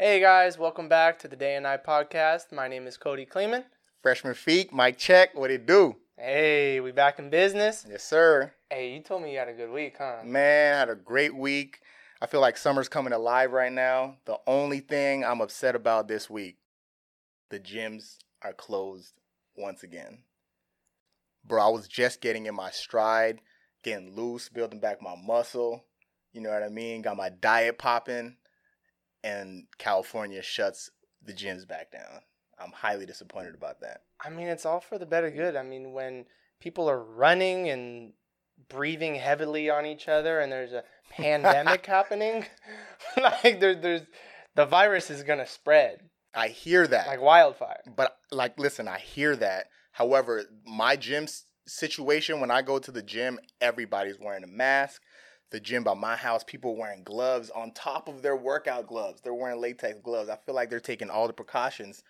Hey guys, welcome back to the Day and Night podcast. My name is Cody Kleeman. Freshman Feek, Mike Check, what it do? Hey, we back in business. Yes, sir. Hey, you told me you had a good week, huh? Man, I had a great week. I feel like summer's coming alive right now. The only thing I'm upset about this week, the gyms are closed once again. Bro, I was just getting in my stride, getting loose, building back my muscle. You know what I mean? Got my diet popping, and California shuts the gyms back down. I'm highly disappointed about that. I mean, it's all for the better good. I mean, when people are running and breathing heavily on each other and there's a pandemic happening, like there, there's the virus is gonna spread I hear that. like wildfire. But like, listen, I hear that. However, my gym situation, when I go to the gym, everybody's wearing a mask. The gym by my house, people wearing gloves on top of their workout gloves. They're wearing latex gloves. I feel like they're taking all the precautions.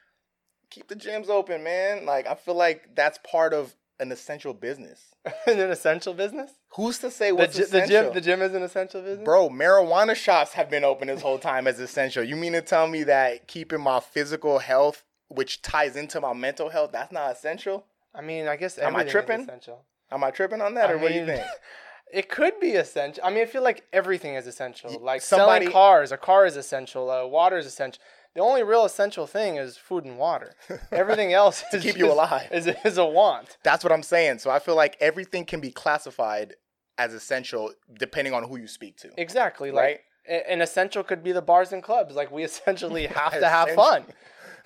Keep the gyms open, man. Like I feel like that's part of an essential business. An essential business? Who's to say The, what's gy- the gym, the gym is an essential business. Bro, marijuana shops have been open this whole time as essential. You mean to tell me that keeping my physical health, which ties into my mental health, that's not essential? I mean, I guess Am I tripping? essential. Am I tripping on that, I or what do you think? It could be essential. I mean, I feel like everything is essential. Like somebody- selling cars, a car is essential. Uh, water is essential. The only real essential thing is food and water. Everything else To is keep you alive. is, is a want. That's what I'm saying. So I feel like everything can be classified as essential depending on who you speak to. Exactly. Right? Like an essential could be the bars and clubs. Like we essentially have to have fun.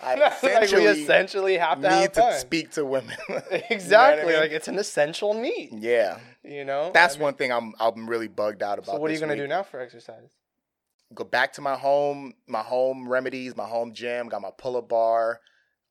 I like we essentially have to need have to fun. speak to women. You know I exactly. mean? Like it's an essential need. yeah, You know. that's I mean, one thing I'm I'm really bugged out about. So what are you gonna week. do now for exercise? Go back to my home, my home remedies, my home gym. Got my pull-up bar,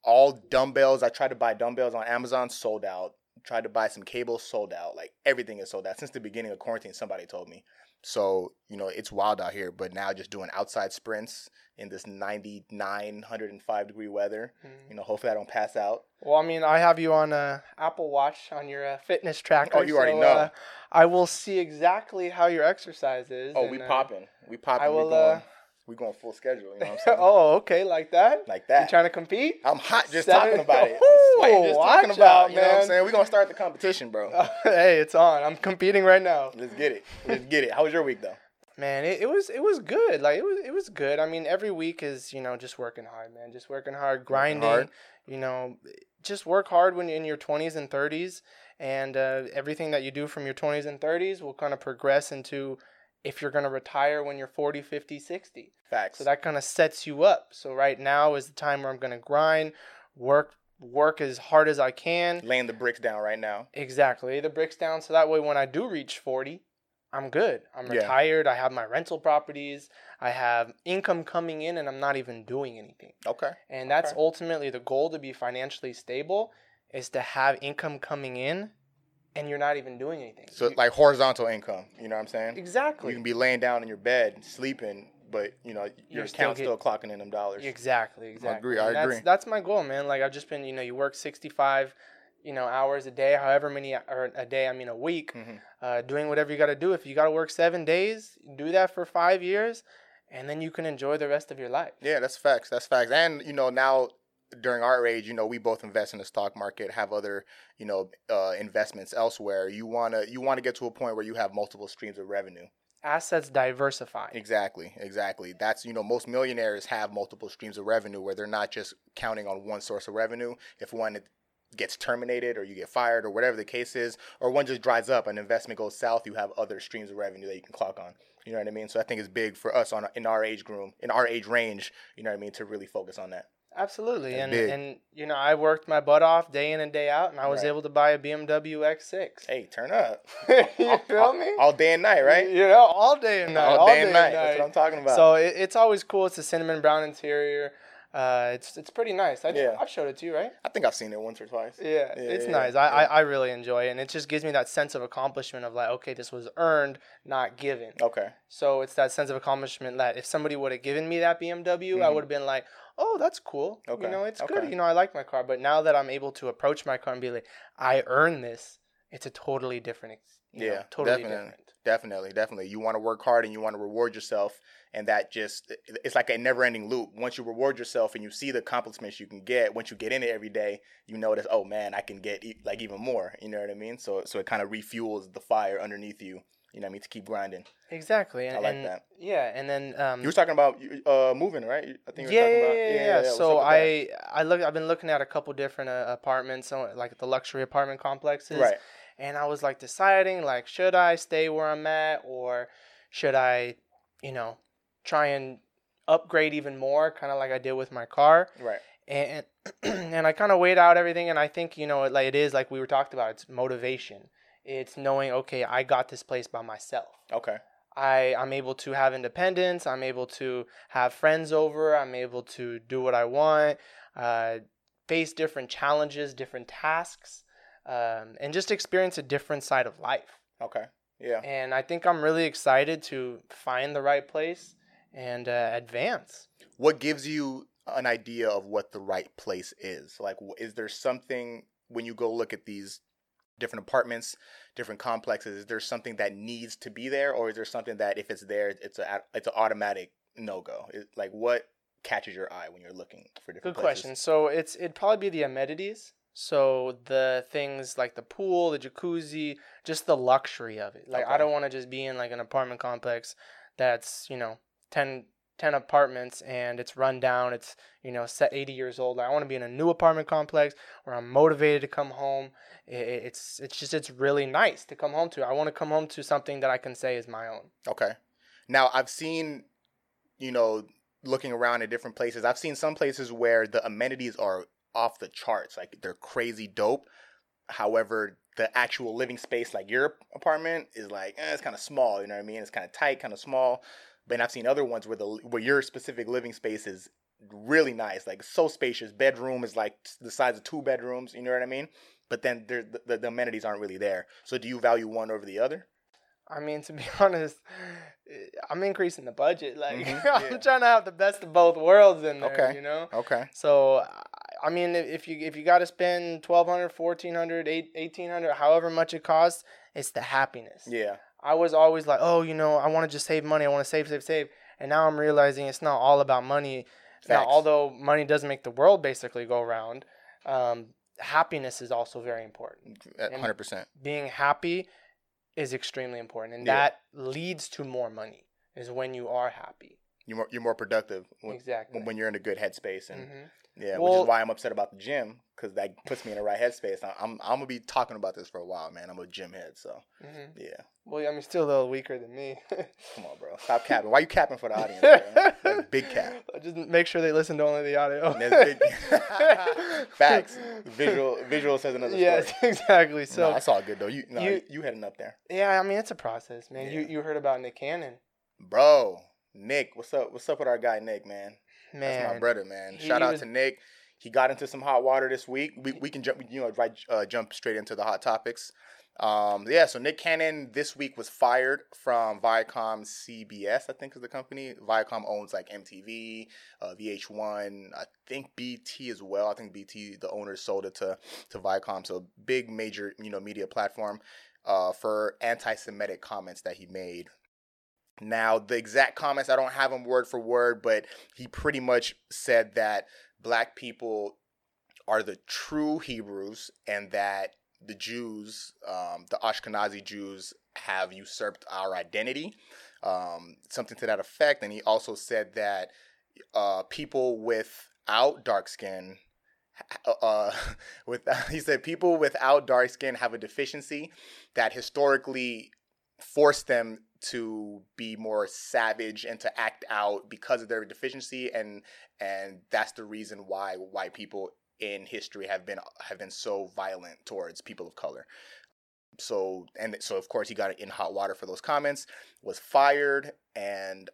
all dumbbells. I tried to buy dumbbells on Amazon, sold out. Tried to buy some cables, sold out. Like everything is sold out since the beginning of quarantine. Somebody told me. So you know it's wild out here. But now just doing outside sprints in this 99, 105 degree weather. Mm. You know, hopefully I don't pass out. Well, I mean, I have you on a Apple Watch on your uh, fitness tracker. Oh, you already so, know. Uh, I will see exactly how your exercise is. Oh, and, we uh, popping. We popping. I will, uh, we going full schedule. You know what I'm saying? oh, okay, like that. like that. You trying to compete? I'm hot just Seven- talking about it. Ooh, just talking about out, it. You know what I'm saying? We're gonna start the competition, bro. hey, it's on. I'm competing right now. Let's get it. Let's get it. How was your week though? Man, it, it was it was good. Like it was it was good. I mean, every week is you know just working hard, man. Just working hard, grinding. hard. You know, just work hard when you're in your 20s and 30s, and uh, everything that you do from your 20s and 30s will kind of progress into if you're gonna retire when you're 40, 50, 60. Facts. So that kind of sets you up. So right now is the time where I'm gonna grind, work work as hard as I can. laying the bricks down right now. Exactly. The bricks down so that way when I do reach 40, I'm good. I'm Yeah. retired. I have my rental properties. I have income coming in and I'm not even doing anything. Okay. And that's Okay. ultimately the goal to be financially stable is to have income coming in and you're not even doing anything. So You- like horizontal income. You know what I'm saying? exactly. You can be laying down in your bed sleeping, but you know your You're still account's get- still clocking in them dollars. Exactly, exactly. agree, I And that's, agree. That's my goal, man. Like I've just been, you know, you work 65, you know, hours a day, however many or a day, I mean a week, Mhm. uh, doing whatever you got to do. If you got to work 7 days, do that for 5 years and then you can enjoy the rest of your life. Yeah, that's facts. That's facts. And you know now during our age, you know we both invest in the stock market, have other you know uh, investments elsewhere. You wanna you wanna get to a point where you have multiple streams of revenue. Assets diversify. Exactly, exactly. That's you know most millionaires have multiple streams of revenue where they're not just counting on one source of revenue. If one gets terminated or you get fired or whatever the case is, or one just dries up, an investment goes south, you have other streams of revenue that you can clock on. You know what I mean? So I think it's big for us on in our age group, in our age range. You know what I mean? To really focus on that. Absolutely. That's And and you know, I worked my butt off day in and day out and I was Right. able to buy a BMW X6. Hey, turn up. you feel all, me? All day and night, right? You know, all day and night. all, day and night. That's what I'm talking about. So it, it's always cool. It's a cinnamon brown interior. Uh, it's it's pretty nice. I, Yeah. I've showed it to you, right? I think I've seen it once or twice. Yeah, Yeah, it's yeah, nice. I, I, I really enjoy it, and it just gives me that sense of accomplishment of like, okay, this was earned, not given. Okay. So it's that sense of accomplishment that if somebody would have given me that BMW, I Mhm. would have been like, oh, that's cool. Okay, You know, it's good. You know, I like my car. But now that I'm able to approach my car and be like, I earn this, it's a totally different you know, Yeah, totally definitely. different. Definitely, definitely. You want to work hard and you want to reward yourself, and that just it's like a never-ending loop. Once you reward yourself and you see the accomplishments you can get, once you get in it every day, you notice, oh man, I can get e- like even more. You know what I mean? So so it kind of refuels the fire underneath you. You know what I mean? To keep grinding. Exactly. And, I like and- that. Yeah, and then um, You were talking about uh moving, right? I think you yeah, were talking yeah, about yeah, yeah, what's So I I look I've been looking at a couple different uh, apartments, like the luxury apartment complexes. right. and I was like deciding like should I stay where I'm at or should I, you know, try and upgrade even more, kind of like I did with my car. Right. And and I kind of weighed out everything, and I think you know, like it is like we were talked about. It's motivation. It's knowing, okay, I got this place by myself. Okay. I I'm able to have independence. I'm able to have friends over. I'm able to do what I want. Uh, face different challenges, different tasks, um, and just experience a different side of life. Okay. Yeah. And I think I'm really excited to find the right place and uh, advance. what gives you an idea of what the right place is like is there something when you go look at these different apartments different complexes is there something that needs to be there or is there something that if it's there it's a it's an automatic no-go like what catches your eye when you're looking for different Good places? question. So it's it'd probably be the amenities. So the things like the pool, the jacuzzi, just the luxury of it. Like I don't want to just be in like an apartment complex that's, you know, 10, 10 apartments and it's run down, it's, you know, set 80 years old. I want to be in a new apartment complex where I'm motivated to come home. It's it's just it's really nice to come home to. I want to come home to something that I can say is my own. Okay. Now I've seen, you know, looking around at different places. I've seen some places where the amenities are off the charts, like they're crazy dope. However, the actual living space, like your apartment, is like eh, it's kind of small. You know what I mean? It's kind of tight, kind of small. Then I've seen other ones where the where your specific living space is really nice, like so spacious. Bedroom is like the size of two bedrooms. You know what I mean? But then there, the, the amenities aren't really there. So do you value one over the other? I mean, to be honest, eh, I'm increasing the budget. Like Mhm, I'm trying to have the best of both worlds in there. Okay. You know. Okay. So I- mean, if if you if you got to spend 1200 1400 1800 however much it costs, it's the happiness. Yeah. I was always like, oh, you know, I want to just save money. I want to save, save, save. And now I'm realizing it's not all about money. Now, although money doesn't make the world basically go round, um, happiness is also very important. At 100%. Being happy is extremely important, and Yeah. that leads to more money. Is when you are happy. You're more, you're more productive when, Exactly. when you're in a good headspace, and Mhm. Yeah, which is why I'm upset about the gym because that puts me in the right headspace. I'm I'm gonna be talking about this for a while, man. I'm a gym head, so Mhm. yeah. Well, I mean, still a little weaker than me. Come on, bro, stop capping. Why you capping for the audience? Big cap. Just make sure they listen to only the audio. Facts. Visual visual says another Yes, story. exactly. So So that's all good though. You no, you, you- heading up there, yeah, I mean, it's a process, man. You you heard about Nick Cannon, bro. Nick, what's up? What's up with our guy Nick, man? Man. That's my brother, man. he Shout out was- to Nick. He got into some hot water this week. We, we can jump, you know, right, uh, jump straight into the hot topics. Um, yeah, so Nick Cannon this week was fired from Viacom CBS, I think is the company. Viacom owns like MTV, uh, VH1, I think BT as well. I think BT, the owners sold it to to Viacom, so big major you know media platform uh, for anti-Semitic comments that he made. Now, the exact comments, I don't have them word for word, but he pretty much said that black people are the true Hebrews and that the Jews, um, the Ashkenazi Jews, have usurped our identity, um, something to that effect. And he also said that uh, people without dark skin, uh, with he said people without dark skin have a deficiency that historically forced them to be more savage and to act out because of their deficiency and and that's the reason why white people in history have been have been so violent towards people of color so and so of course he got in hot water for those comments was fired and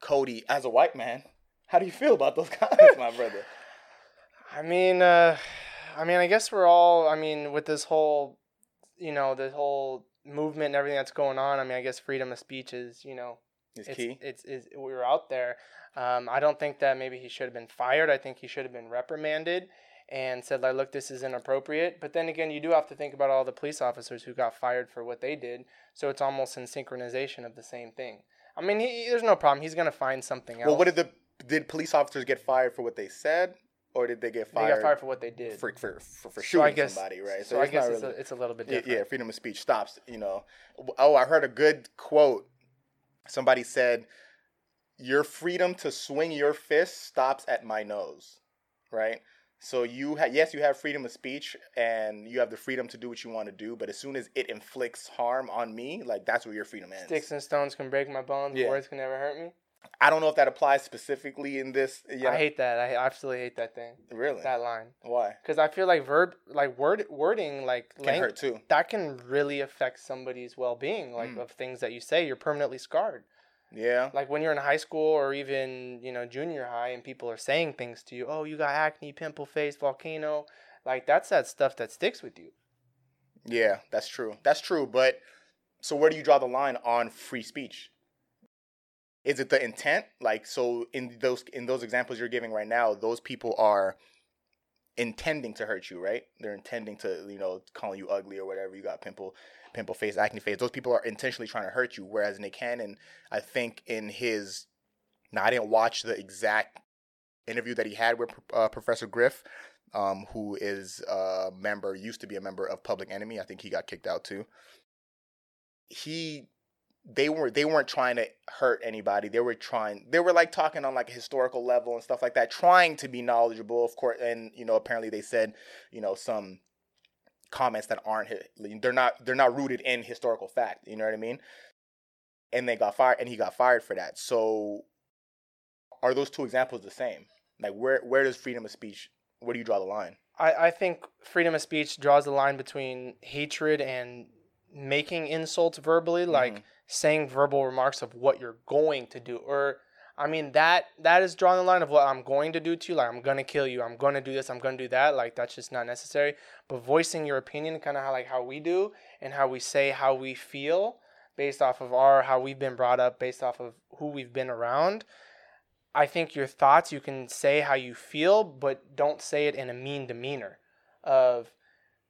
cody as a white man how do you feel about those comments my brother I mean, uh, I mean, I guess we're all. I mean, with this whole, you know, this whole movement and everything that's going on. I mean, I guess freedom of speech is, you know, is it's, key It's, it's we were out there. Um, I don't think that maybe he should have been fired. I think he should have been reprimanded. and said like, look, this is inappropriate. But then again, you do have to think about all the police officers who got fired for what they did. So it's almost in synchronization of the same thing. I mean, he, there's no problem. He's gonna find something else. Well, what did the did police officers get fired for what they said, or did they get they fired? got fired for what they did. for for for, for So I shooting guess- somebody, right? So, I it's guess it's, really- a, it's a little bit different. yeah, freedom of speech stops. You know. Oh, I heard a good quote. Somebody said, "Your freedom to swing your fist stops at my nose." Right. So you ha- yes, you have freedom of speech and you have the freedom to do what you want to do, but as soon as it inflicts harm on me, like that's where your freedom ends. Sticks and stones can break my bones. Yeah. Words can never hurt me. I don't know if that applies specifically in this. Yeah, I hate that. I absolutely hate that thing. really. That line. Why? Because I feel like verb, like word, wording, like Can hurt too. that can really affect somebody's well-being. Like Mm. of things that you say, you're permanently scarred. Yeah. Like when you're in high school or even you know junior high, and people are saying things to you. Oh, you got acne, pimple face, volcano. Like that's that stuff that sticks with you. Yeah, that's true. That's true. But so where do you draw the line on free speech? Is it the intent? Like so in those in those examples you're giving right now, those people are intending to hurt you, right? They're intending to, you know, calling you ugly or whatever. You got pimple pimple face, acne face. Those people are intentionally trying to hurt you. Whereas Nick Cannon, I think in his now I didn't watch the exact interview that he had with uh, Professor Griff, um, who is a member, used to be a member of Public Enemy. I think he got kicked out too. He, they were they weren't trying to hurt anybody. They were trying. They were like talking on like a historical level and stuff like that, trying to be knowledgeable, of course. And you know, apparently they said, you know, some comments that aren't they're not they're not rooted in historical fact. You know what I mean? And they got fired, and he got fired for that. So, are those two examples the same? Like, where where does freedom of speech? Where do you draw the line? I, I think freedom of speech draws the line between hatred and making insults verbally, like Mhm. Saying verbal remarks of what you're going to do. Or I mean that that is drawing the line of what I'm going to do to you. Like I'm gonna kill you, I'm gonna do this, I'm gonna do that. Like that's just not necessary. But voicing your opinion, kind of how like how we do and how we say how we feel based off of our how we've been brought up, based off of who we've been around. I think your thoughts you can say how you feel, but don't say it in a mean demeanor of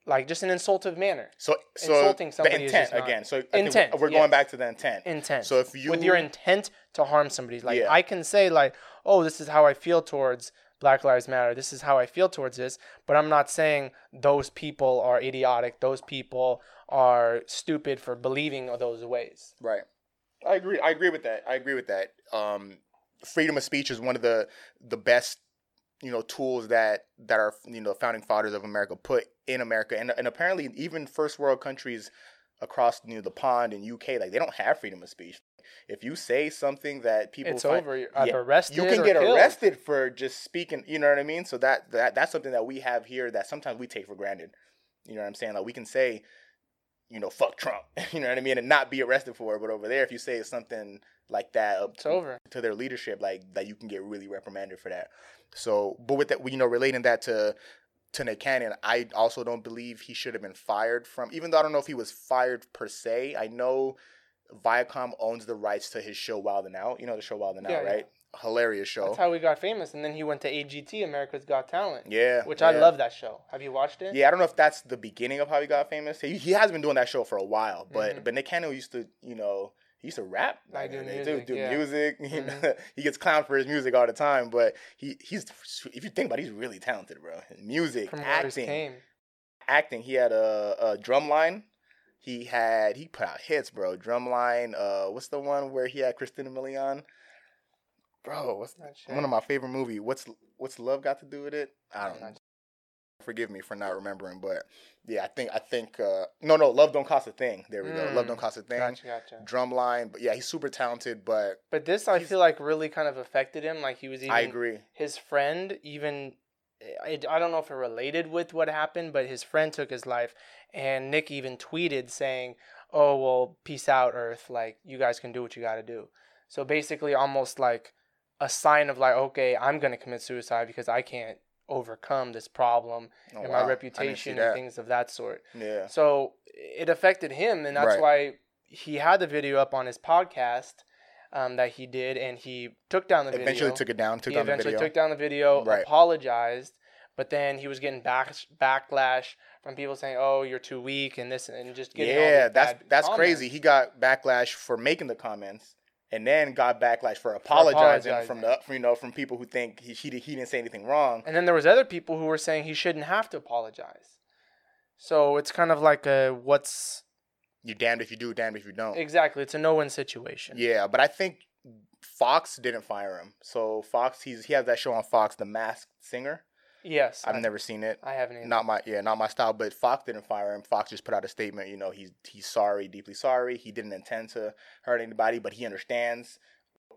like just an insultive manner. So, so Insulting the somebody is intent not- again. So Intent, We're, we're going yes. back to the intent. Intent. So if you with your intent to harm somebody, like Yeah. I can say like, oh, this is how I feel towards Black Lives Matter. This is how I feel towards this, but I'm not saying those people are idiotic. Those people are stupid for believing those ways. Right. I agree. I agree with that. I agree with that. Um, freedom of speech is one of the the best you know tools that that are you know founding fathers of America put in America, and and apparently even first world countries across you know, the pond in UK like they don't have freedom of speech. If you say something that people it's find, over. Yeah. arrested. you can get killed. arrested for just speaking. You know what I mean? So that that that's something that we have here that sometimes we take for granted. You know what I'm saying? Like we can say, you know, fuck Trump. You know what I mean, and not be arrested for it. But over there, if you say something like that up It's over. to their leadership, like that, you can get really reprimanded for that. So, but with that, you know, relating that to to Nick Cannon, I also don't believe he should have been fired from. Even though I don't know if he was fired per se, I know Viacom owns the rights to his show Wild and Out. You know the show Wild and Out, Yeah, yeah. right? Hilarious show. That's how we got famous, and then he went to AGT, America's Got Talent, yeah, which I love that show. Have you watched it? Yeah, I don't know if that's the beginning of how he got famous. He, he has been doing that show for a while, but Mhm. but Nick Cannon used to, you know, he used to rap. Like, do back in the day, music, do yeah. music. you Mhm. know, he gets clowned for his music all the time, but he he's if you think about, it, he's really talented, bro. Music, From acting, acting. He had a, a drum line. He had he put out hits, bro. Drumline. Uh, what's the one where he had Christina Milian? Bro, what's Not one of my favorite movie? What's what's love got to do with it? I don't know. Forgive me for not remembering, but yeah, I think I think uh, no no love don't cost a thing. There we go. Love Mm. don't cost a thing. Gotcha, gotcha. Drumline, but yeah, he's super talented. But But this, I feel like, really kind of affected him. Like he was even I agree. his friend even I, I don't know if it related with what happened but his friend took his life and nick even tweeted saying oh well peace out earth like you guys can do what you got to do so basically almost like a sign of like okay i'm going to commit suicide because i can't overcome this problem Oh, and wow. My reputation and things of that sort Yeah. so it affected him, and that's Right. why he had the video up on his podcast um, that he did, and he took down the Eventually video. Eventually took it down. Took he down the eventually video. took down the video, Right. apologized, but then he was getting back backlash from people saying, "Oh, you're too weak," and this and just getting Yeah, that's that's comments. crazy. He got backlash for making the comments, and then got backlash for apologizing, from the you know from people who think he he, he didn't say anything wrong. And then there was other people who were saying he shouldn't have to apologize. So it's kind of like a what's You damned if you do, damned if you don't. exactly it's a no-win situation. Yeah, but I think Fox didn't fire him. So Fox, he's he has that show on Fox, The Masked Singer. Yes, I've I, never seen it. I haven't. Either. Not my yeah, not my style. But Fox didn't fire him. Fox just put out a statement. You know, he's he's sorry, deeply sorry. He didn't intend to hurt anybody, but he understands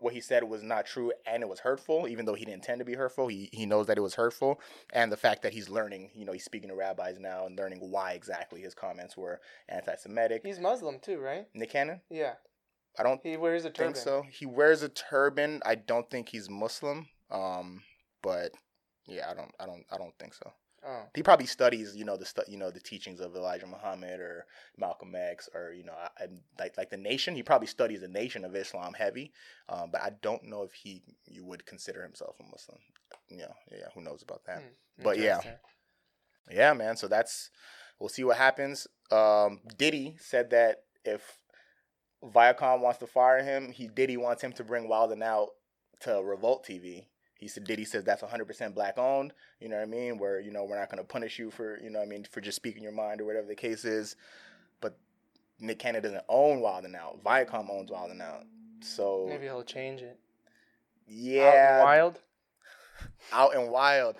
what he said was not true and it was hurtful. Even though he didn't intend to be hurtful, he he knows that it was hurtful. And the fact that he's learning, you know, he's speaking to rabbis now and learning why exactly his comments were anti-Semitic. He's Muslim too, right? Nick Cannon, Yeah, I don't he wears a turban. think so. He wears a turban. I don't think he's Muslim. Um, but yeah, I don't, I don't, I don't think so. Oh, He probably studies, you know, the stu- you know, the teachings of Elijah Muhammad or Malcolm X or you know, I, I, like like the nation. He probably studies the nation of Islam heavy. Um, but I don't know if he you would consider himself a Muslim. You know, yeah, who knows about that? hmm, But yeah. Yeah, man. So that's we'll see what happens. Um, Diddy said that if Viacom wants to fire him, he Diddy wants him to bring Wild and Out to Revolt TV. He said Diddy says that's 100% black owned. You know what I mean? Where you know we're not going to punish you for you know what I mean for just speaking your mind or whatever the case is. But Nick Cannon doesn't own Wild and Out. Viacom owns Wild and Out. So Maybe he'll change it. Out yeah, wild. out and wild.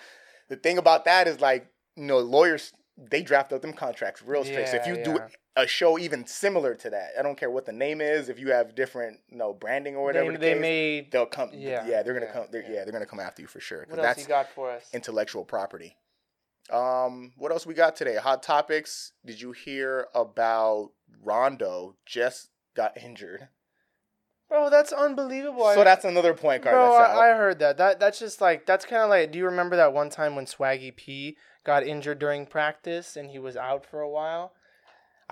The thing about that is like, you know, lawyers they draft up them contracts real strict. so if Yeah, you do yeah. A show even similar to that, I don't care what the name is. If you have different, you know, branding or whatever, They, the they case, made. they'll come. Yeah, Yeah, they're gonna yeah, come. They're, yeah. yeah. they're gonna come after you for sure. What else you got for us? intellectual property. Um, what else we got today? Hot topics. Did you hear about Rondo just got injured? Bro, that's unbelievable. So I, that's another point guard. bro. I, I heard that. That that's just like that's kind of like. Do you remember that one time when Swaggy P got injured during practice and he was out for a while?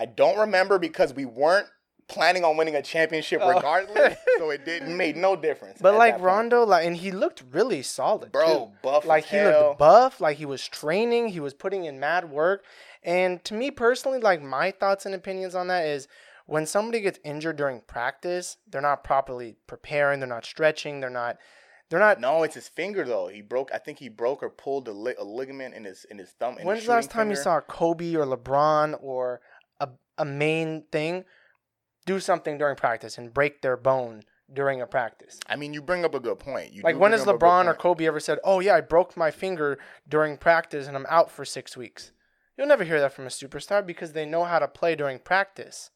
I don't remember because we weren't planning on winning a championship Oh. regardless, so it didn't made no difference. But like. Rondo, like, and he looked really solid, bro, too. buff Like he hell. looked buff, like he was training, he was putting in mad work. And to me personally, like my thoughts and opinions on that is when somebody gets injured during practice, they're not properly preparing, they're not stretching, they're not they're not No, it's his finger though. He broke. I think he broke or pulled a, li- a ligament in his in his thumb. in When's the last time you finger. saw Kobe or LeBron or a main thing do something during practice and break their bone during a practice? I mean, you bring up a good point. You Like when has up a good LeBron or. Kobe ever said, "Oh yeah, I broke my finger during practice and I'm out for 6 weeks." You'll never hear that from a superstar because they know how to play during practice.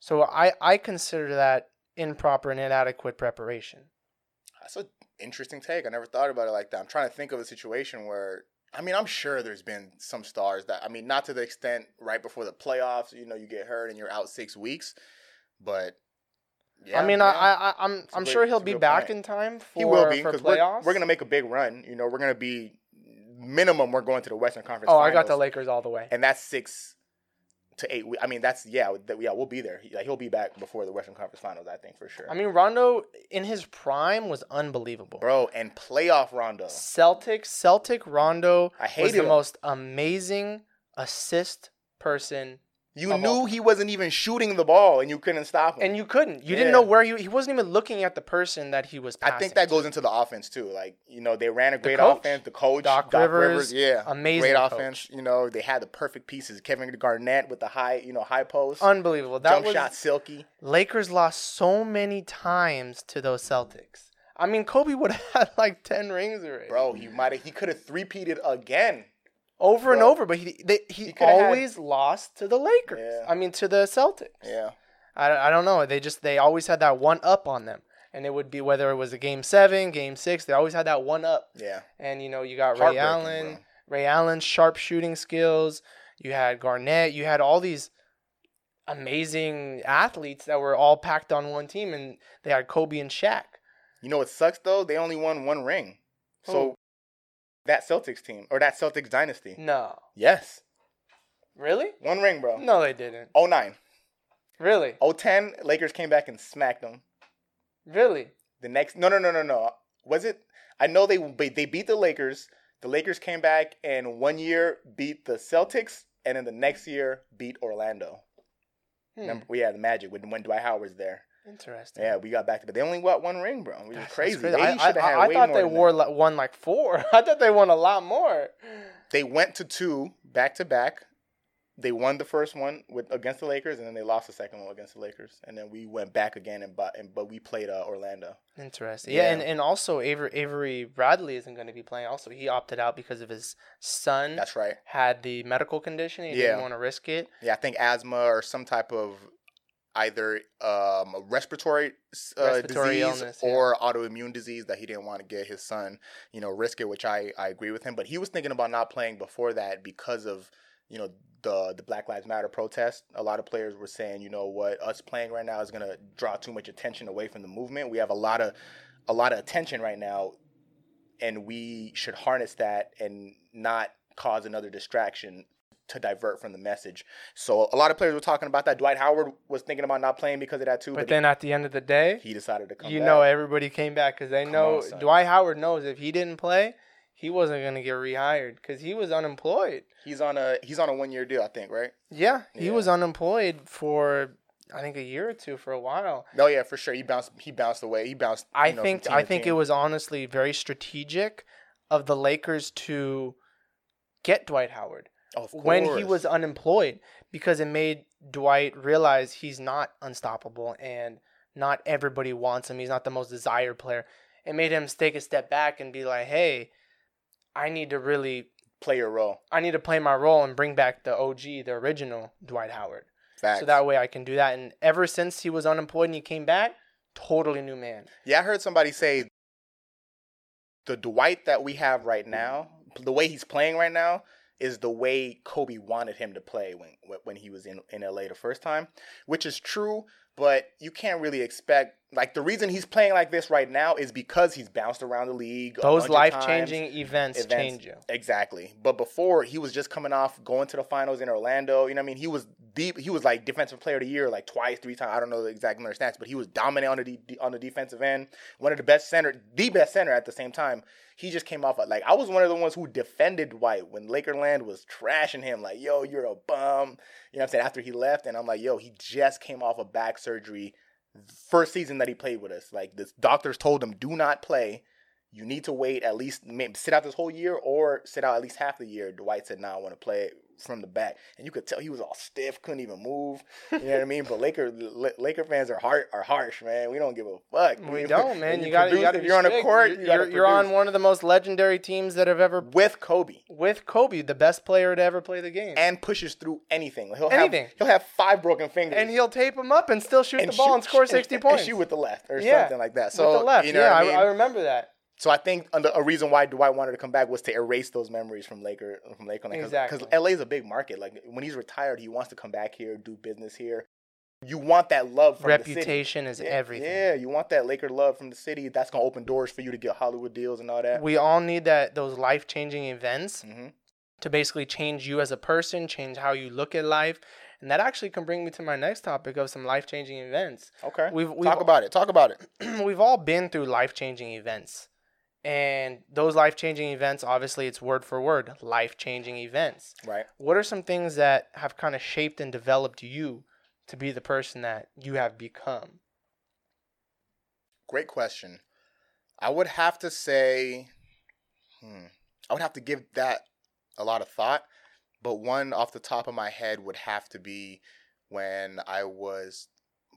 So I I consider that improper and inadequate preparation. That's an interesting take. I never thought about it like that. I'm trying to think of a situation where. I mean, I'm sure there's been some stars that I mean, not to the extent right before the playoffs. You know, you get hurt and you're out six weeks, but yeah, I mean, yeah. I, I I'm a I'm sure he'll be back point. in time for He will be for because we're, we're gonna make a big run. You know, we're gonna be minimum. We're going to the Western Conference. Oh, I got the Lakers all the way. and that's six to eight. we- I mean, that's yeah, that, yeah. We'll be there. He, like, he'll be back before the Western Conference Finals. I think for sure. I mean, Rondo in his prime was unbelievable. bro, and playoff Rondo. Celtic Celtic Rondo I was hated the most amazing assist person, You of knew all- he wasn't even shooting the ball, and you couldn't stop him. and you couldn't. You Yeah. didn't know where he he wasn't even looking at the person that he was. I think that goes into the offense too. Like you know, they ran a great coach. offense. The coach, Doc Rivers, yeah, amazing great coach. offense. You know, they had the perfect pieces. Kevin Garnett with the high, you know, high post, unbelievable. That jump was shot, silky. Lakers lost so many times to those Celtics. I mean, Kobe would have had like ten rings already, Bro, he might have. He could have three-peated again. Over and over. But he they, he, He coulda had- always lost to the Lakers. Yeah. I mean, to the Celtics. Yeah. I, I don't know. They just they always had that one up on them, and it would be whether it was a game seven, game six. They always had that one up, Yeah. and you know you got Ray Allen, bro. Ray Allen's sharp shooting skills. You had Garnett. You had all these amazing athletes that were all packed on one team, and they had Kobe and Shaq. You know what sucks though? They only won one ring. So? That Celtics team or that Celtics dynasty. No, Yes. really? One ring, bro. No, they didn't. 09. Really, 010, Lakers came back and smacked them. really. The next, no, no, no, no, no. Was it? I know they they beat the Lakers The Lakers came back and one year beat the Celtics, and then the next year beat Orlando. Hmm, Remember, we had the Magic when when Dwight Howard was there. Interesting. Yeah, we got back to, but they only got one ring, bro. Which is crazy. crazy. They I, should I, have had I way thought more they wore that. li- won like four. I thought they won a lot more. They went to two back to back. They won the first one with against the Lakers, and then they lost the second one against the Lakers. And then we went back again, and but and, but we played uh, Orlando. Interesting. Yeah, and, and also Avery, Avery Bradley isn't going to be playing. Also, he opted out because of his son That's right. had the medical condition. He Yeah. didn't want to risk it. Yeah, I think asthma or some type of either um, a respiratory, uh, Respiratory disease illness, yeah. or autoimmune disease that he didn't want to get his son, you know, risk it. Which I I agree with him. But he was thinking about not playing before that because of you know the the Black Lives Matter protest. A lot of players were saying, you know what, us playing right now is gonna draw too much attention away from the movement. We have a lot of a lot of attention right now, and we should harness that and not cause another distraction to divert from the message. So a lot of players were talking about that. Dwight Howard was thinking about not playing because of that too, But then at the end of the day, he decided to come. you back. know everybody came back because they Come know on. Dwight Howard knows if he didn't play, he wasn't going to get rehired because he was unemployed. he's on a he's on a one year deal, I think, right? Yeah, he Yeah. was unemployed for I think a year or two for a while. No, yeah, for sure. He bounced he bounced away. He bounced. I know, think I think it was honestly very strategic of the Lakers to get Dwight Howard when he was unemployed because it made Dwight realize he's not unstoppable and not everybody wants him. He's not the most desired player. It made him take a step back and be like, "Hey, I need to really play your role. I need to play my role and bring back the OG, the original Dwight Howard. Facts. So that way I can do that." And ever since he was unemployed and he came back, totally new man. Yeah, I heard somebody say the Dwight that we have right now, the way he's playing right now, is the way Kobe wanted him to play when when he was in in LA the first time, which is true. But you can't really expect like the reason he's playing like this right now is because he's bounced around the league. Those life changing events, events. change you. Exactly. But before he was just coming off going to the finals in Orlando. You know what I mean? He was deep he was like defensive player of the year like twice, three times. I don't know the exact number of stats, but he was dominant on the de- on the defensive end. One of the best center, the best center at the same time. He just came off like I was one of the ones who defended Dwight when Lakerland was trashing him like, "Yo, you're a bum." You know what I'm saying? After he left and I'm like, "Yo, he just came off a back surgery first season that he played with us. Like the doctors told him, do not play. You need to wait at least sit out this whole year or sit out at least half the year. Dwight said, "No, I want to play from the back," and you could tell he was all stiff, couldn't even move. You know what I mean? But Laker Laker fans are hard are harsh, man. We don't give a fuck. We don't, man. You got to. produce- You got to. If you're on a court, you You're, you're on one of the most legendary teams that have ever with Kobe with Kobe, the best player to ever play the game. and pushes through anything. He'll Anything. Have, he'll have five broken fingers. And he'll tape him up and still shoot and the ball and score 60 and points. shoot with the left or Yeah, something like that. So with the left. you know yeah, I, mean? I remember that. So I think a reason why Dwight wanted to come back was to erase those memories from Laker from Lakerland. Because Exactly. LA is a big market. Like when he's retired, he wants to come back here, do business here. You want that love from the city. Reputation is Yeah, everything. Yeah, you want that Laker love from the city. That's gonna open doors for you to get Hollywood deals and all that. We all need that those life changing events hmm to basically change you as a person, change how you look at life, and that actually can bring me to my next topic of some life changing events. Okay, We've- we've- talk about it. Talk about it. we've all been through life changing events. And those life changing events, obviously, it's word for word life changing events. Right. What are some things that have kind of shaped and developed you to be the person that you have become? Great question. I would have to say, hmm, I would have to give that a lot of thought, but one off the top of my head would have to be when I was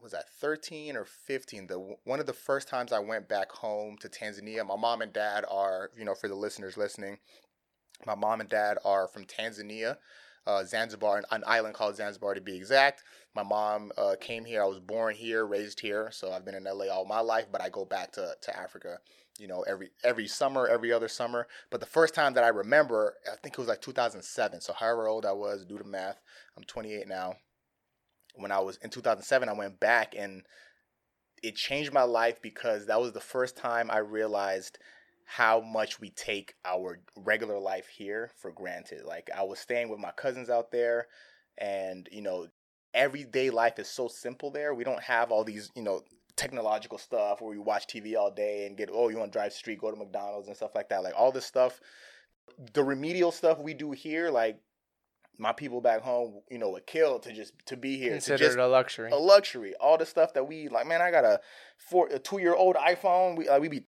was that 13 or 15 the one of the first times I went back home to Tanzania my mom and dad are you know for the listeners listening my mom and dad are from Tanzania uh, Zanzibar, an, an island called Zanzibar to be exact. My mom uh, came here. I was born here, raised here, so I've been in LA all my life. But I go back to, to Africa, you know, every every summer, every other summer. But the first time that I remember, I think it was like 2007. So however old I was, do the math. I'm 28 now. When I was in 2007, I went back and it changed my life because that was the first time I realized how much we take our regular life here for granted. Like I was staying with my cousins out there and you know everyday life is so simple there. We don't have all these, you know, technological stuff where we watch TV all day and get oh, you want to drive street, go to McDonald's and stuff like that. Like all this stuff the remedial stuff we do here, like my people back home, you know, would kill to just to be here. Considered just a luxury. a luxury. All the stuff that we like, man, I got a four a two year old iPhone. We like we be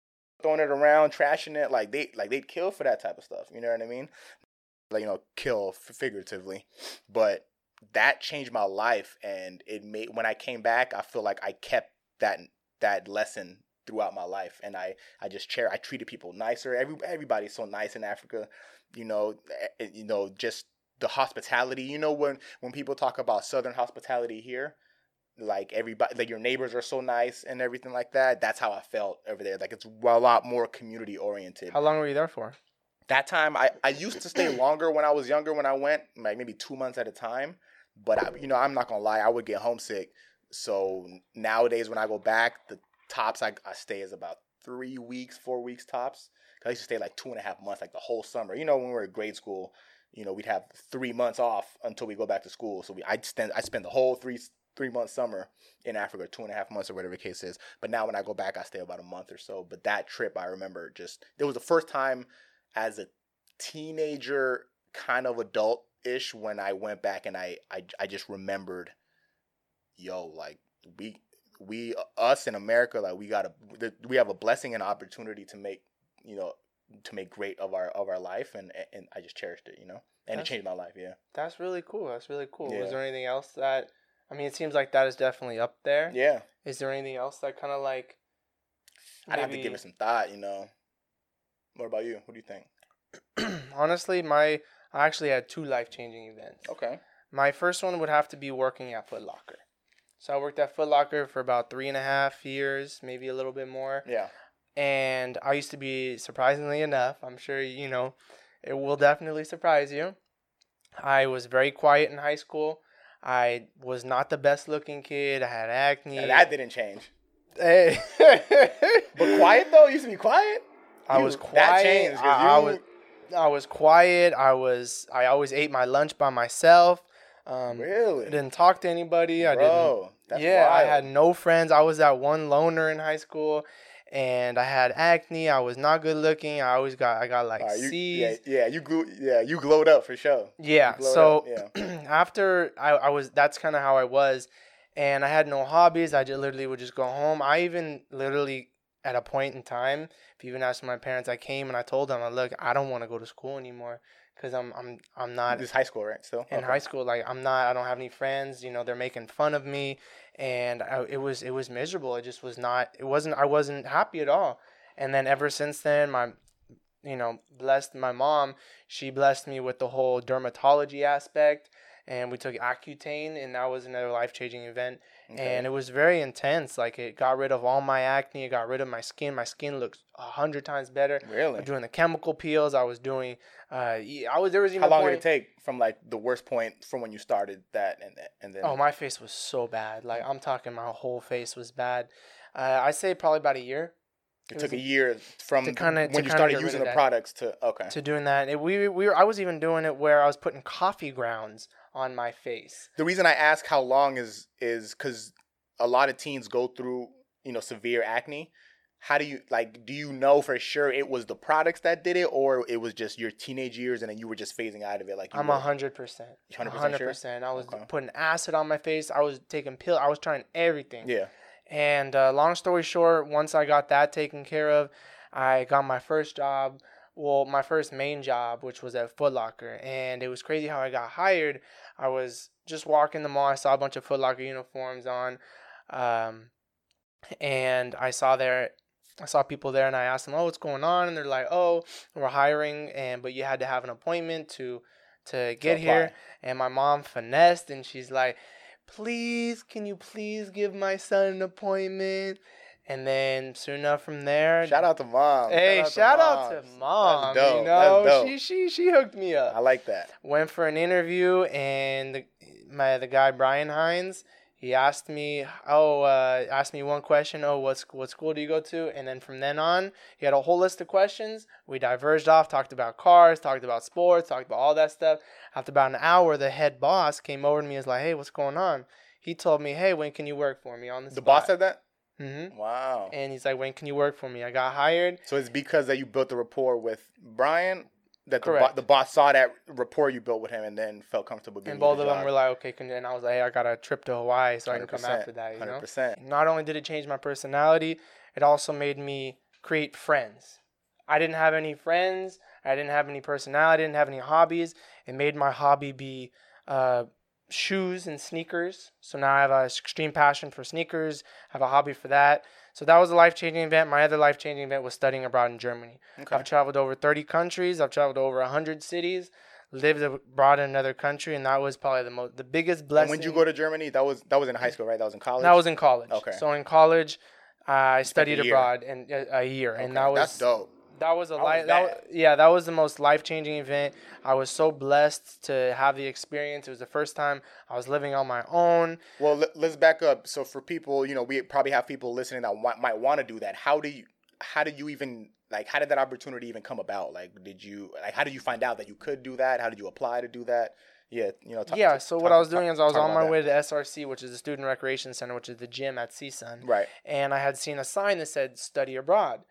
throwing it around, trashing it. Like they like they'd kill for that type of stuff. You know what I mean? Like you know, kill figuratively, but that changed my life, and it made when I came back, I feel like I kept that that lesson throughout my life, and I I just chair. I treated people nicer. Every everybody's so nice in Africa. You know, eh, you know, just the hospitality. You know, when when people talk about Southern hospitality here, like everybody, like your neighbors are so nice and everything like that. That's how I felt over there. Like it's a lot more community oriented. How long were you there for? That time, I I used to stay longer when I was younger. When I went, like maybe two months at a time. But I, you know, I'm not gonna lie, I would get homesick. So nowadays, when I go back, the tops I, I stay is about three weeks, four weeks tops. 'Cause I used to stay like two and a half months, like the whole summer. You know, when we were in grade school, you know, we'd have three months off until we go back to school. So we, I'd spend, I spend the whole three three month summer in Africa, two and a half months or whatever the case is. But now when I go back, I stay about a month or so. But that trip, I remember just it was the first time as a teenager, kind of adult ish, when I went back and I, I I just remembered, yo, like we we us in America, like we got a we have a blessing and opportunity to make you know to make great of our of our life, and and I just cherished it, you know, and That's- it changed my life. Yeah, That's really cool. That's really cool. Yeah. Was there anything else that? I mean, it seems like that is definitely up there. yeah. Is there anything else that kind of like? I'd have to give it some thought, you know. What about you? What do you think? Honestly, my I actually had two life changing events. Okay. My first one would have to be working at Foot Locker. So I worked at Foot Locker for about three and a half years, maybe a little bit more. Yeah. And I used to be, surprisingly enough, I'm sure you know, it will definitely surprise you. I was very quiet in high school. I was not the best looking kid. I had acne. And that didn't change. Hey. But quiet though, you used to be quiet. I You- was that quiet. changed, 'cause I, I you- was I was quiet. I was I always ate my lunch by myself. Um, Really, I didn't talk to anybody. I didn't. bro. That's yeah, I had no friends. I was that one loner in high school, and I had acne. I was not good looking. I always got I got like Alright, you, C's. yeah, yeah, you glowed, yeah, you glowed up for sure. Yeah. So up, after I, I was, that's kind of how I was, and I had no hobbies. I just literally would just go home. I even literally at a point in time, if you even ask my parents, I came and I told them, I look, I don't want to go to school anymore because I'm I'm I'm not This high school, right? Still in Okay. high school. Like I'm not. I don't have any friends. You know, they're making fun of me, and I, it was it was miserable. It just was not. It wasn't. I wasn't happy at all. And then ever since then, my, you know, blessed my mom. She blessed me with the whole dermatology aspect, and we took Accutane, and that was another life changing event. Okay. And it was very intense. Like it got rid of all my acne. It got rid of my skin. My skin looks a hundred times better. Really, doing the chemical peels. I was doing. Uh, I was there was even how long point, did it take from like the worst point from when you started that and and then? Oh, my face was so bad. Like I'm talking, my whole face was bad. Uh, I say probably about a year it it took a year from kinda- when you started using the that. products to okay. to doing that. It, we we were, I was even doing it where I was putting coffee grounds on my face. The reason I ask how long is is because a lot of teens go through you know severe acne. How do you like? Do you know for sure it was the products that did it, or it was just your teenage years and then you were just phasing out of it? Like you I'm a hundred percent. 100% hundred percent. I was Okay. putting acid on my face. I was taking pill. I was trying everything. yeah. And uh, long story short, once I got that taken care of, I got my first job. Well, my first main job, which was at Foot Locker, and it was crazy how I got hired. I was just walking the mall. I saw a bunch of Foot Locker uniforms on, um, and I saw there, I saw people there, and I asked them, "Oh, what's going on?" And they're like, "Oh, we're hiring, and but you had to have an appointment to to get here." And my mom finessed, and she's like, "Please, can you please give my son an appointment?" And then soon enough from there, Shout out to mom. Hey, shout out to moms. mom. That's dope. You know, she she she hooked me up I like that. went for an interview and the, my the guy Brian Hines he asked me oh uh, asked me one question oh what what school do you go to and then from then on he had a whole list of questions we diverged off talked about cars talked about sports talked about all that stuff after about an hour the head boss came over to me and was like hey what's going on he told me hey when can you work for me on the The boss said that. Hmm Wow. and he's like when can you work for me I got hired So it's because that you built the rapport with Brian. that the, bo- the boss saw that rapport you built with him and then felt comfortable giving and both the of them were like, okay, can, and I was like, hey, I got a trip to Hawaii, so I can come after that. You know. 100%. Not only did it change my personality, it also made me create friends. I didn't have any friends. I didn't have any personality. I didn't have any hobbies. It made my hobby be uh, shoes and sneakers. So now I have an extreme passion for sneakers. I have a hobby for that. So that was a life changing event. My other life changing event was studying abroad in Germany. Okay. I've traveled over 30 countries. I've traveled over 100 cities. Lived abroad in another country, and that was probably the most, the biggest And blessing. when did you go to Germany? That was that was in high school, right? That was in college. That was in college. Okay. So in college, I studied abroad and a, a year, and that was that's dope. That was a life. That yeah, that was the most life changing event. I was so blessed to have the experience. It was the first time I was living on my own. Well, let, let's back up. So for people, you know, we probably have people listening that wa- might want to do that. How do you? How did you even like? How did that opportunity even come about? Like, did you like? How did you find out that you could do that? How did you apply to do that? Yeah, you know. talk- yeah. talk- So what I was doing talk- is I was on my that. way to the SRC, which is the Student Recreation Center, which is the gym at CSUN. Right. and I had seen a sign that said study abroad.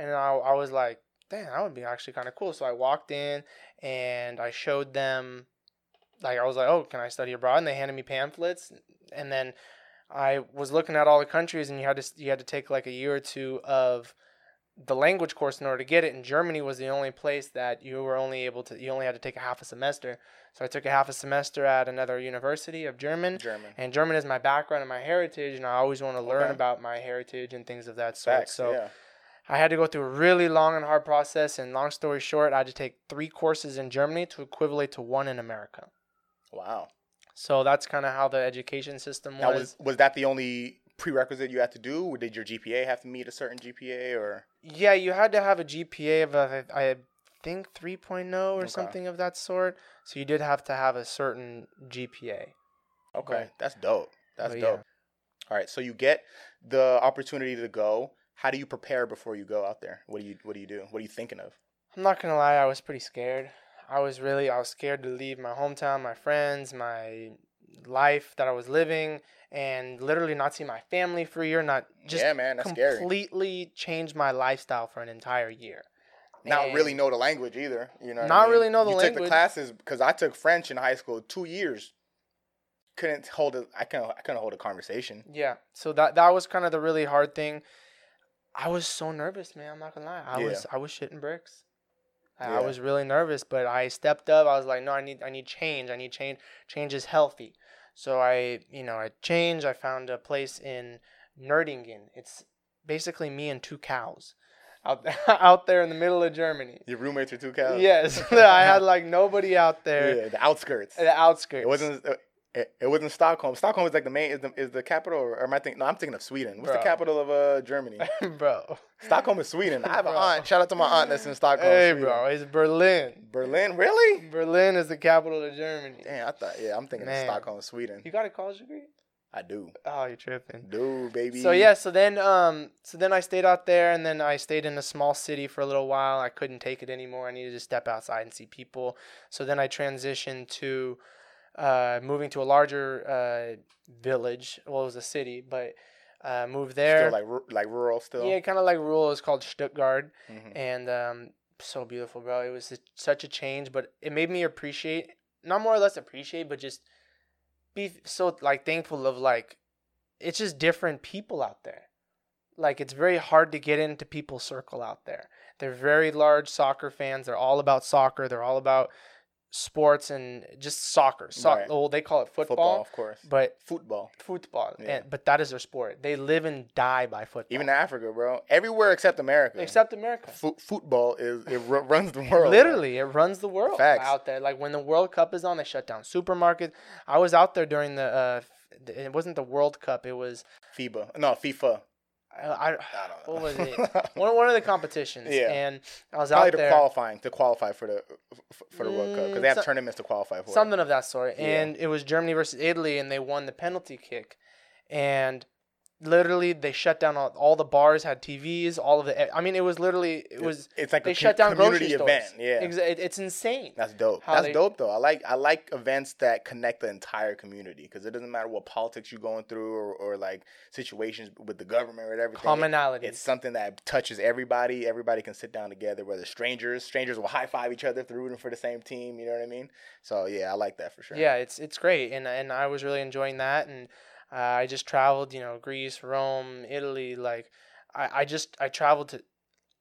And I, I was like, damn, that would be actually kind of cool. So I walked in and I showed them, like, I was like, oh, can I study abroad? And they handed me pamphlets. And then I was looking at all the countries, and you had to you had to take like a year or two of the language course in order to get it. And Germany was the only place that you were only able to you only had to take a half a semester. So I took a half a semester at another university of German. German. And German is my background and my heritage, and I always want to learn Okay. about my heritage and things of that sort. Facts. so yeah. I had to go through a really long and hard process. And long story short, I had to take three courses in Germany to equivalent to one in America. Wow. So that's kind of how the education system Now, was. was was that the only prerequisite you had to do? Or did your GPA have to meet a certain GPA or? Yeah, you had to have a GPA of uh, I think 3.0 or Okay. something of that sort. So you did have to have a certain GPA. Okay, But- that's dope. That's dope. yeah. All right, so you get the opportunity to go. How do you prepare before you go out there? What do you What do you do? What are you thinking of? I'm not gonna lie, I was pretty scared. I was really, I was scared to leave my hometown, my friends, my life that I was living, and literally not see my family for a year. Not just yeah, man, that's scary. completely change my lifestyle for an entire year. Not And- really know the language either. You know, what I Not mean? really know the you took the classes because I took French in high school two years. Couldn't hold a I couldn't I couldn't hold a conversation. Yeah. So that that was kind of the really hard thing. I was so nervous, man. I'm not gonna lie. I Yeah. was I was shitting bricks. I, I was really nervous, but I stepped up. I was like, no, I need I need change. I need change. Change is healthy. So I, you know, I changed. I found a place in Nürtingen. It's basically me and two cows out out there in the middle of Germany. Your roommates are two cows. Yes, I had like nobody out there. yeah, the outskirts. The outskirts. It wasn't. Uh, It, it wasn't Stockholm. Stockholm is like the main is the, is the capital, or am I thinking? No, I'm thinking of Sweden. What's the capital of uh Germany? bro. Stockholm is Sweden. I have an aunt. Shout out to my aunt that's in Stockholm. Hey, Sweden. bro. It's Berlin. Berlin, really? Berlin is the capital of Germany. Damn, I thought. Yeah, I'm thinking Man. of Stockholm, Sweden. You got a college degree? I do, Oh, you're tripping. do baby. So yeah, so then um so then I stayed out there and then I stayed in a small city for a little while. I couldn't take it anymore. I needed to step outside and see people. So then I transitioned to uh moving to a larger uh village. Well, it was a city, but uh moved there. still like like rural still. yeah, kind of like rural. It's called Stuttgart Mhm. and um so beautiful, bro. It was such a change, but it made me appreciate not more or less appreciate, but just be so like thankful of like it's just different people out there. Like it's very hard to get into people's circle out there. They're very large soccer fans. They're all about soccer. They're all about sports and just soccer. So- Right. Well, they call it football, football, of course. but Football. football. Yeah. And, but that is their sport. They live and die by football. Even Africa, bro. Everywhere except America. except America. Fo- football is it ru- runs the world. bro. Literally, it runs the world Facts. out there. Like when the World Cup is on, they shut down supermarkets. I was out there during the. Uh, it wasn't the World Cup. It was. FIBA. No, FIFA. I, I, I don't know. what was it? one one of the competitions. Yeah. And I was Probably out there. qualifying to qualify for the for the World Cup because they have Mm, so- tournaments to qualify for. something of that sort. Yeah. And it was Germany versus Italy, and they won the penalty kick. And literally they shut down all, all the bars had TVs, all of the. I mean, it was literally it was. It's like they a shut co- down grocery community stores. event. Yeah. It- it's insane. That's dope. That's they- dope though. I like I like events that connect the entire community because it doesn't matter what politics you're going through or, or like situations with the government or everything. Commonality. It's something that touches everybody. Everybody can sit down together. Whether strangers, strangers will high five each other if they're rooting for the same team. You know what I mean? So yeah, I like that for sure. Yeah, it's it's great, and and I was really enjoying that, and uh, I just traveled, you know, Greece, Rome, Italy. Like, I I just I traveled to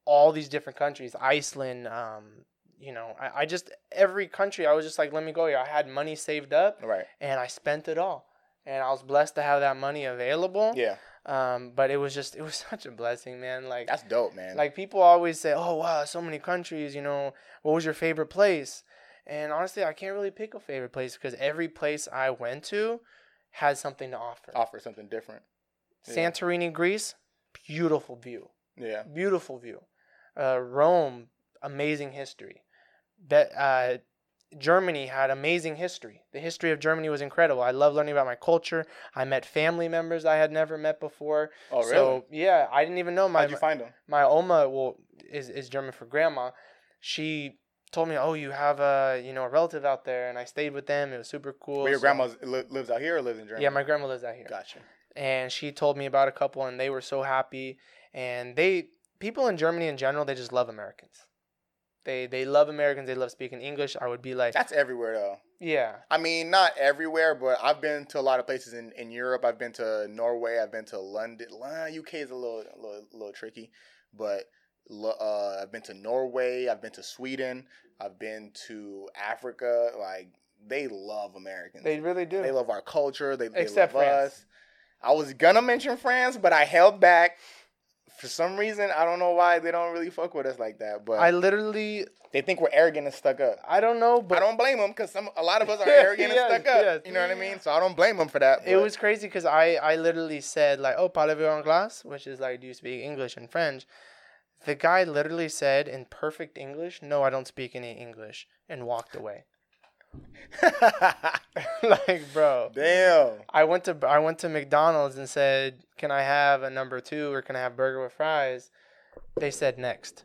all these different countries, Iceland. Um, you know, I, I just every country I was just like, let me go here. I had money saved up, Right. and I spent it all, and I was blessed to have that money available. Yeah. Um, but it was just it was such a blessing, man. Like That's dope, man. like people always say, "Oh wow, so many countries." You know, what was your favorite place? And honestly, I can't really pick a favorite place because every place I went to had something to offer. offer something different. yeah. Santorini, Greece, beautiful view, Yeah. beautiful view. Uh, Rome, amazing history. That uh, Germany had amazing history. The history of Germany was incredible. I love learning about my culture. I met family members I had never met before. Oh really? So yeah, I didn't even know my How'd you find them? my oma well is, is german for grandma she told me oh you have a you know a relative out there and i stayed with them it was super cool your So- grandma li- lives out here or lives in Germany? yeah my grandma lives out here Gotcha. and she told me about a couple and they were so happy and they people in germany in general they just love americans they they love americans they love speaking english i would be like That's everywhere though. yeah I mean, not everywhere, but I've been to a lot of places in, in Europe. I've been to Norway. I've been to London. UK is a little a little, a little tricky, but uh, I've been to Norway. I've been to Sweden. I've been to Africa. Like they love Americans. they really do They love our culture. They, they Except love France. us. I was gonna mention France, but I held back. For some reason, I don't know why they don't really fuck with us like that. But i literally they think we're arrogant and stuck up. i don't know but I don't blame them because some a lot of us are arrogant yes, and stuck up. yes. You know what I mean? So I don't blame them for that. It was crazy because I, I literally said like, "Oh, parlez-vous anglais?" which is like, "Do you speak English and French?" The guy literally said in perfect English, "No, I don't speak any English," and walked away. like, bro, Damn. I went to I went to McDonald's and said, "Can I have a number two or can I have burger with fries?" They said next.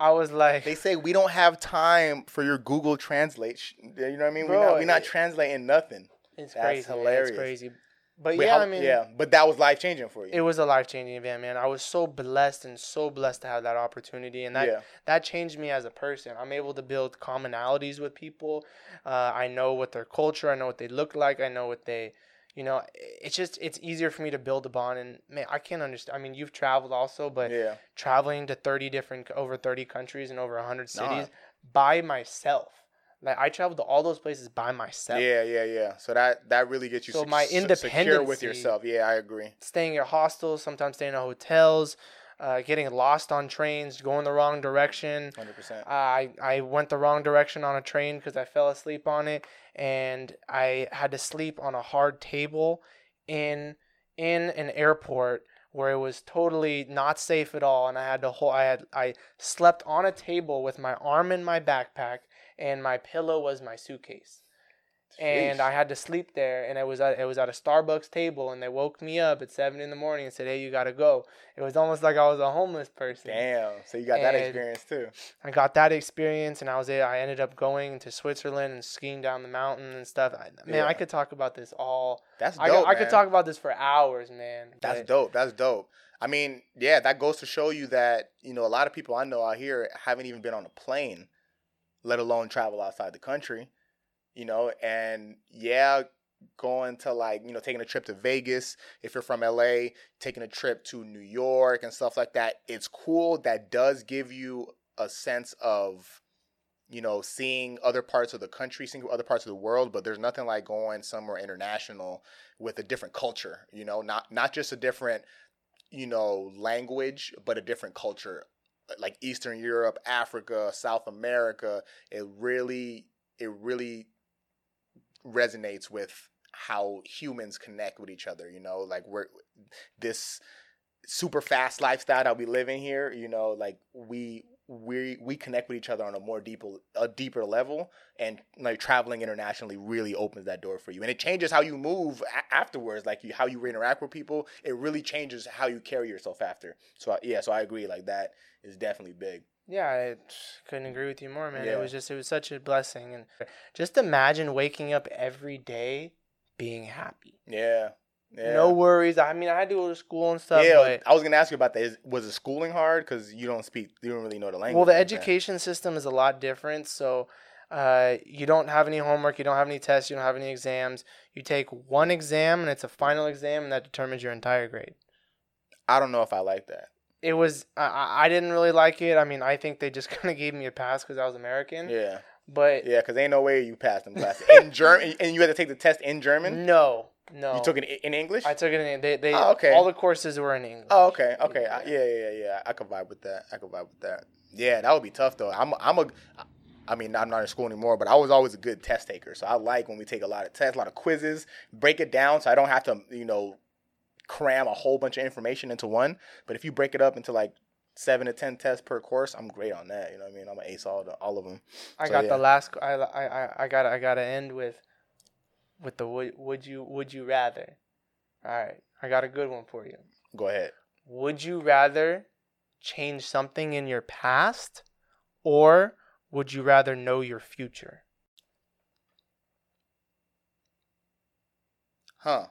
I was like, They say we don't have time for your Google Translate. You know what I mean? we're Bro, not, we're not it- translating nothing. "It's that's crazy, hilarious. It's crazy." But Wait, yeah, how- I mean, yeah, but that was life changing for you. it was a life changing event, man. I was so blessed and so blessed to have that opportunity, and that yeah, that changed me as a person. I'm able to build commonalities with people. Uh, I know what their culture. I know what they look like. I know what they, you know. It's just it's easier for me to build a bond. And man, I can't understand. I mean, you've traveled also, but yeah. traveling to 30 different over 30 countries and over 100 Nah. cities by myself. Like I traveled to all those places by myself. Yeah, yeah, yeah. So that that really gets you So sec- my secure with yourself. Yeah, I agree. staying at hostels, sometimes staying at hotels, uh, getting lost on trains, going the wrong direction. Hundred percent. I I went the wrong direction on a train because I fell asleep on it, and I had to sleep on a hard table in in an airport where it was totally not safe at all, and I had to hold. I had I slept on a table with my arm in my backpack, and my pillow was my suitcase and I had to sleep there. And it was at it was at a Starbucks table, and they woke me up at seven in the morning and said, "Hey, you gotta go." It was almost like I was a homeless person. Damn. So you got that experience too. I got that experience, and I was I ended up going to Switzerland and skiing down the mountain and stuff. I, man, Yeah. I could talk about this all. That's I, dope. could- I could talk about this for hours, man. That's but- dope. That's dope. I mean, yeah, that goes to show you that, you know, a lot of people I know out here haven't even been on a plane, let alone travel outside the country, you know, and yeah, going to like, you know, taking a trip to Vegas, if you're from LA, taking a trip to New York and stuff like that, it's cool. That does give you a sense of, you know, seeing other parts of the country, seeing other parts of the world, but there's nothing like going somewhere international with a different culture, you know, not not just a different, you know, language, but a different culture. Like Eastern Europe, Africa, South America, it really it really resonates with how humans connect with each other, you know, like we're this super fast lifestyle that we live in here, you know, like we we we connect with each other on a more deeper a deeper level and like traveling internationally really opens that door for you. And it changes how you move a- afterwards like you, how you interact with people. It really changes how you carry yourself after. So I- yeah so i agree like that is definitely big. Yeah, I couldn't agree with you more, man. It was just it was such a blessing and just imagine waking up every day being happy. yeah yeah No worries. I mean, I had to go to school and stuff, yeah i was gonna ask you about that Is, was the schooling hard because you don't speak you don't really know the language well, the like education system is a lot different. So, uh, you don't have any homework, you don't have any tests, you don't have any exams. You take one exam, and it's a final exam, and that determines your entire grade. i don't know if i like that It was I- I, I didn't really like it. I mean, I think they just kind of gave me a pass because I was American. yeah But yeah because ain't no way you passed them classes in german and you had to take the test in german no, no. you took it in english I took it in. They, they Oh, okay. all the courses were in English. Oh, okay, okay, Yeah. I- yeah, yeah, yeah. I could vibe with that. I could vibe with that. Yeah, that would be tough though. I'm, I'm a, I mean, I'm not in school anymore, but I was always a good test taker. So I like when we take a lot of tests, a lot of quizzes, break it down, so I don't have to, you know, cram a whole bunch of information into one. But if you break it up into like seven to ten tests per course, I'm great on that. You know what I mean? I'm an ace all the, all of them. I so, got yeah. the last. I I I- I got I got to end with, with the would would you would you rather, all right. I got a good one for you. Go ahead. Would you rather change something in your past, or would you rather know your future? Huh?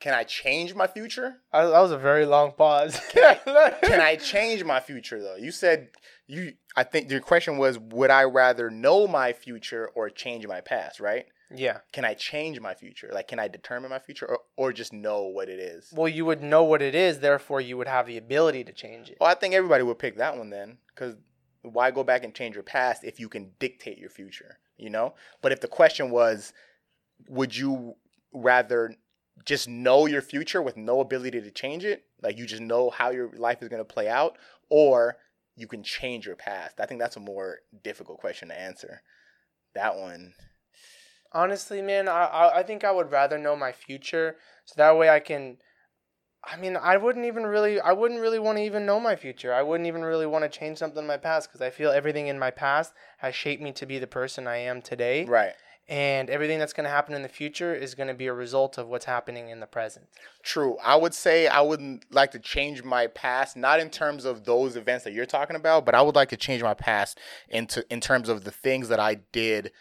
Can I change my future? I, that was a very long pause. Can I change my future though? You said you I think your question was would I rather know my future or change my past, right? Yeah. Can I change my future? Like can I determine my future or, or just know what it is? Well, you would know what it is, therefore you would have the ability to change it. Well, I think everybody would pick that one then cuz why go back and change your past if you can dictate your future, you know? But if the question was would you rather just know your future with no ability to change it? Like you just know how your life is going to play out or you can change your past? I think that's a more difficult question to answer. That one. Honestly, man, I, I think I would rather know my future, so that way I can. I mean, I wouldn't even really, I wouldn't really want to even know my future. I wouldn't even really want to change something in my past because I feel everything in my past has shaped me to be the person I am today, Right. And everything that's going to happen in the future is going to be a result of what's happening in the present. True. I would say I wouldn't like to change my past, not in terms of those events that you're talking about, but I would like to change my past into in terms of the things that I did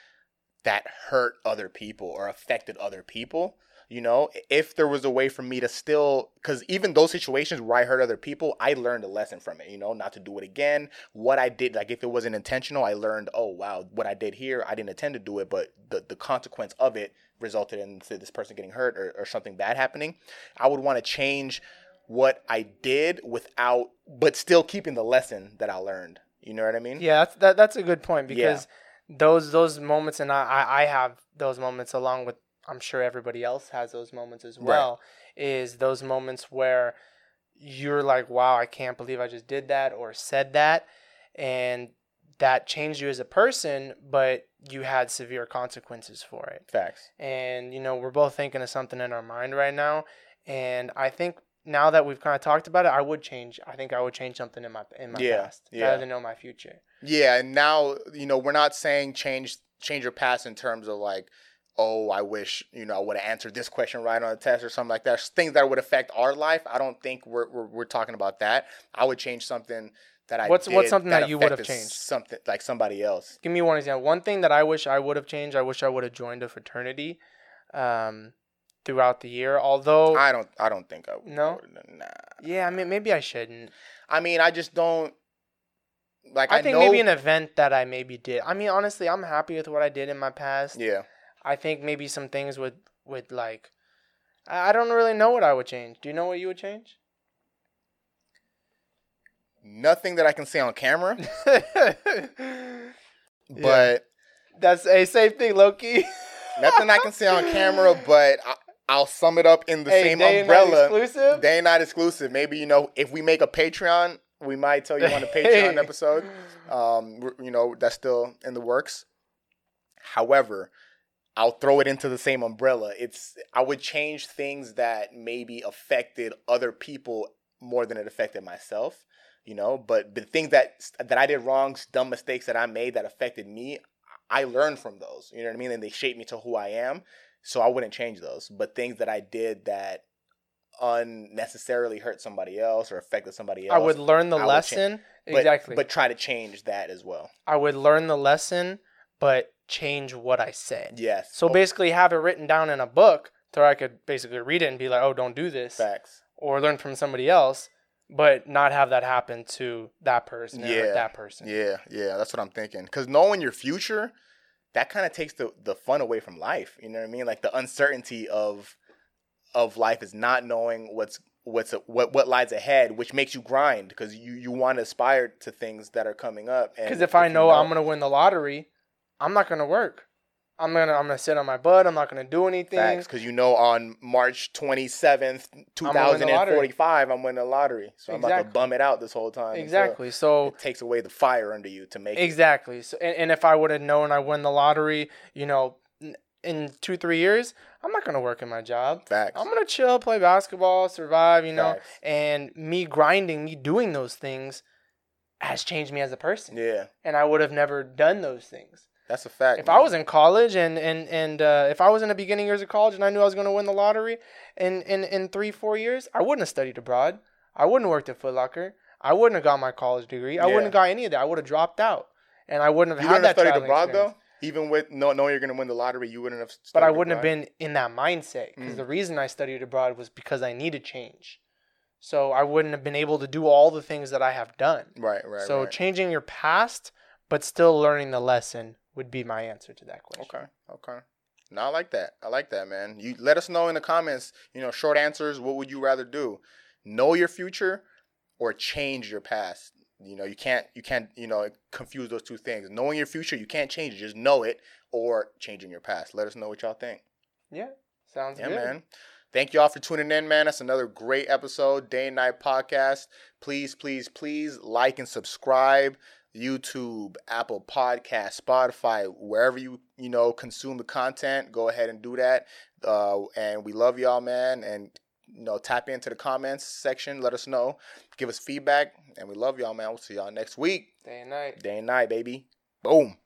that hurt other people or affected other people. You know, if there was a way for me to still, because even those situations where I hurt other people, I learned a lesson from it, you know, not to do it again. What I did, like if it wasn't intentional, I learned, oh, wow, what I did here, I didn't intend to do it, but the, the consequence of it resulted in this person getting hurt or, or something bad happening. I would want to change what I did without, but still keeping the lesson that I learned. You know what I mean? Yeah, that's that, that's a good point Yeah. because those those moments, and I I have those moments along with I'm sure everybody else has those moments as Right. well. Is those moments where you're like, wow, I can't believe I just did that or said that, and that changed you as a person, but you had severe consequences for it. Facts. And you know, we're both thinking of something in our mind right now, and I think. Now that we've kind of talked about it, I would change. I think I would change something in my in my Yeah, past yeah. rather than know my future. Yeah, and now you know we're not saying change change your past in terms of like, oh, I wish you know I would have answered this question right on a test or something like that. Things that would affect our life. I don't think we're we're, we're talking about that. I would change something that I What's- what's something that you would have changed? Something like somebody else. Give me one example. One thing that I wish I would have changed. I wish I would have joined a fraternity, um, throughout the year. Although, I don't. I don't think I. would- No? Nah. yeah, I mean, maybe I shouldn't. I mean, I just don't. Like I, I think know. maybe an event that I maybe did. I mean, honestly, I'm happy with what I did in my past. yeah. I think maybe some things would would like. I don't really know what I would change. Do you know what you would change? Nothing that I can say on camera, but That's a same thing, Loki. nothing I can say on camera. But I, I'll sum it up in the hey, same day and night umbrella. exclusive. They not exclusive. Maybe you know if we make a Patreon, we might tell you on a Patreon episode. Um, you know that's still in the works. However, I'll throw it into the same umbrella. It's I would change things that maybe affected other people more than it affected myself. You know, but the things that that I did wrong, dumb mistakes that I made that affected me, I learned from those. You know what I mean? And they shaped me to who I am. So I wouldn't change those. But things that I did that unnecessarily hurt somebody else or affected somebody else, I would learn the would lesson. but, exactly. But try to change that as well. I would learn the lesson, but change what I said. Yes. So Oh, basically, have it written down in a book so I could basically read it and be like, "Oh, don't do this," facts. or learn from somebody else, but not have that happen to that person or Yeah. that person. Yeah, yeah, that's what I'm thinking. Because knowing your future, that kind of takes the the fun away from life. You know what I mean? Like the uncertainty of of life is not knowing what's what's what what lies ahead, which makes you grind because you you want to aspire to things that are coming up. Because if I you know I'm gonna win the lottery, I'm not gonna work. I'm gonna I'm gonna sit on my butt. I'm not gonna do anything. Facts, because you know on March 27th, gonna win the lottery. 2045, I'm winning the lottery. So I'm about to bum it out this whole time. Exactly. So It takes away the fire under you to make it. Exactly. So, and, and if I would have known I win the lottery, you know, in two three years, I'm not gonna work in my job. Facts. I'm gonna chill, play basketball, survive. You know, Facts. and me grinding, me doing those things, has changed me as a person. Yeah, And I would have never done those things that's a fact. if I was in college and and and uh, if I was in the beginning years of college and I knew I was gonna win the lottery in in in three four years, I wouldn't have studied abroad. I wouldn't have worked at Foot Locker. I wouldn't have got my college degree. I Yeah. wouldn't have got any of that. I would have dropped out, and I wouldn't have You had wouldn't have studied abroad experience. though. Even with no knowing you're gonna win the lottery, you wouldn't have. Studied But I wouldn't have been in that mindset because Mm. the reason I studied abroad was because I needed change. So I wouldn't have been able to do all the things that I have done. Right, right. so right. changing your past, but still learning the lesson would be my answer to that question. Okay, okay. No, I like that. I like that, man. You let us know in the comments. You know, short answers. What would you rather do? Know your future or change your past? You know, you can't you can't you know confuse those two things. Knowing your future, you can't change it. Just know it or changing your past. Let us know what y'all think. Yeah, sounds good. Yeah, good. man. Thank y'all for tuning in, man. That's another great episode, Day and Night Podcast. Please, please, please like and subscribe. YouTube, Apple Podcast, Spotify, wherever you you know consume the content, go ahead and do that. Uh, and we love y'all, man. And you know, tap into the comments section. Let us know. Give us feedback, and we love y'all, man. We'll see y'all next week. Day and night. Day and night, baby. Boom.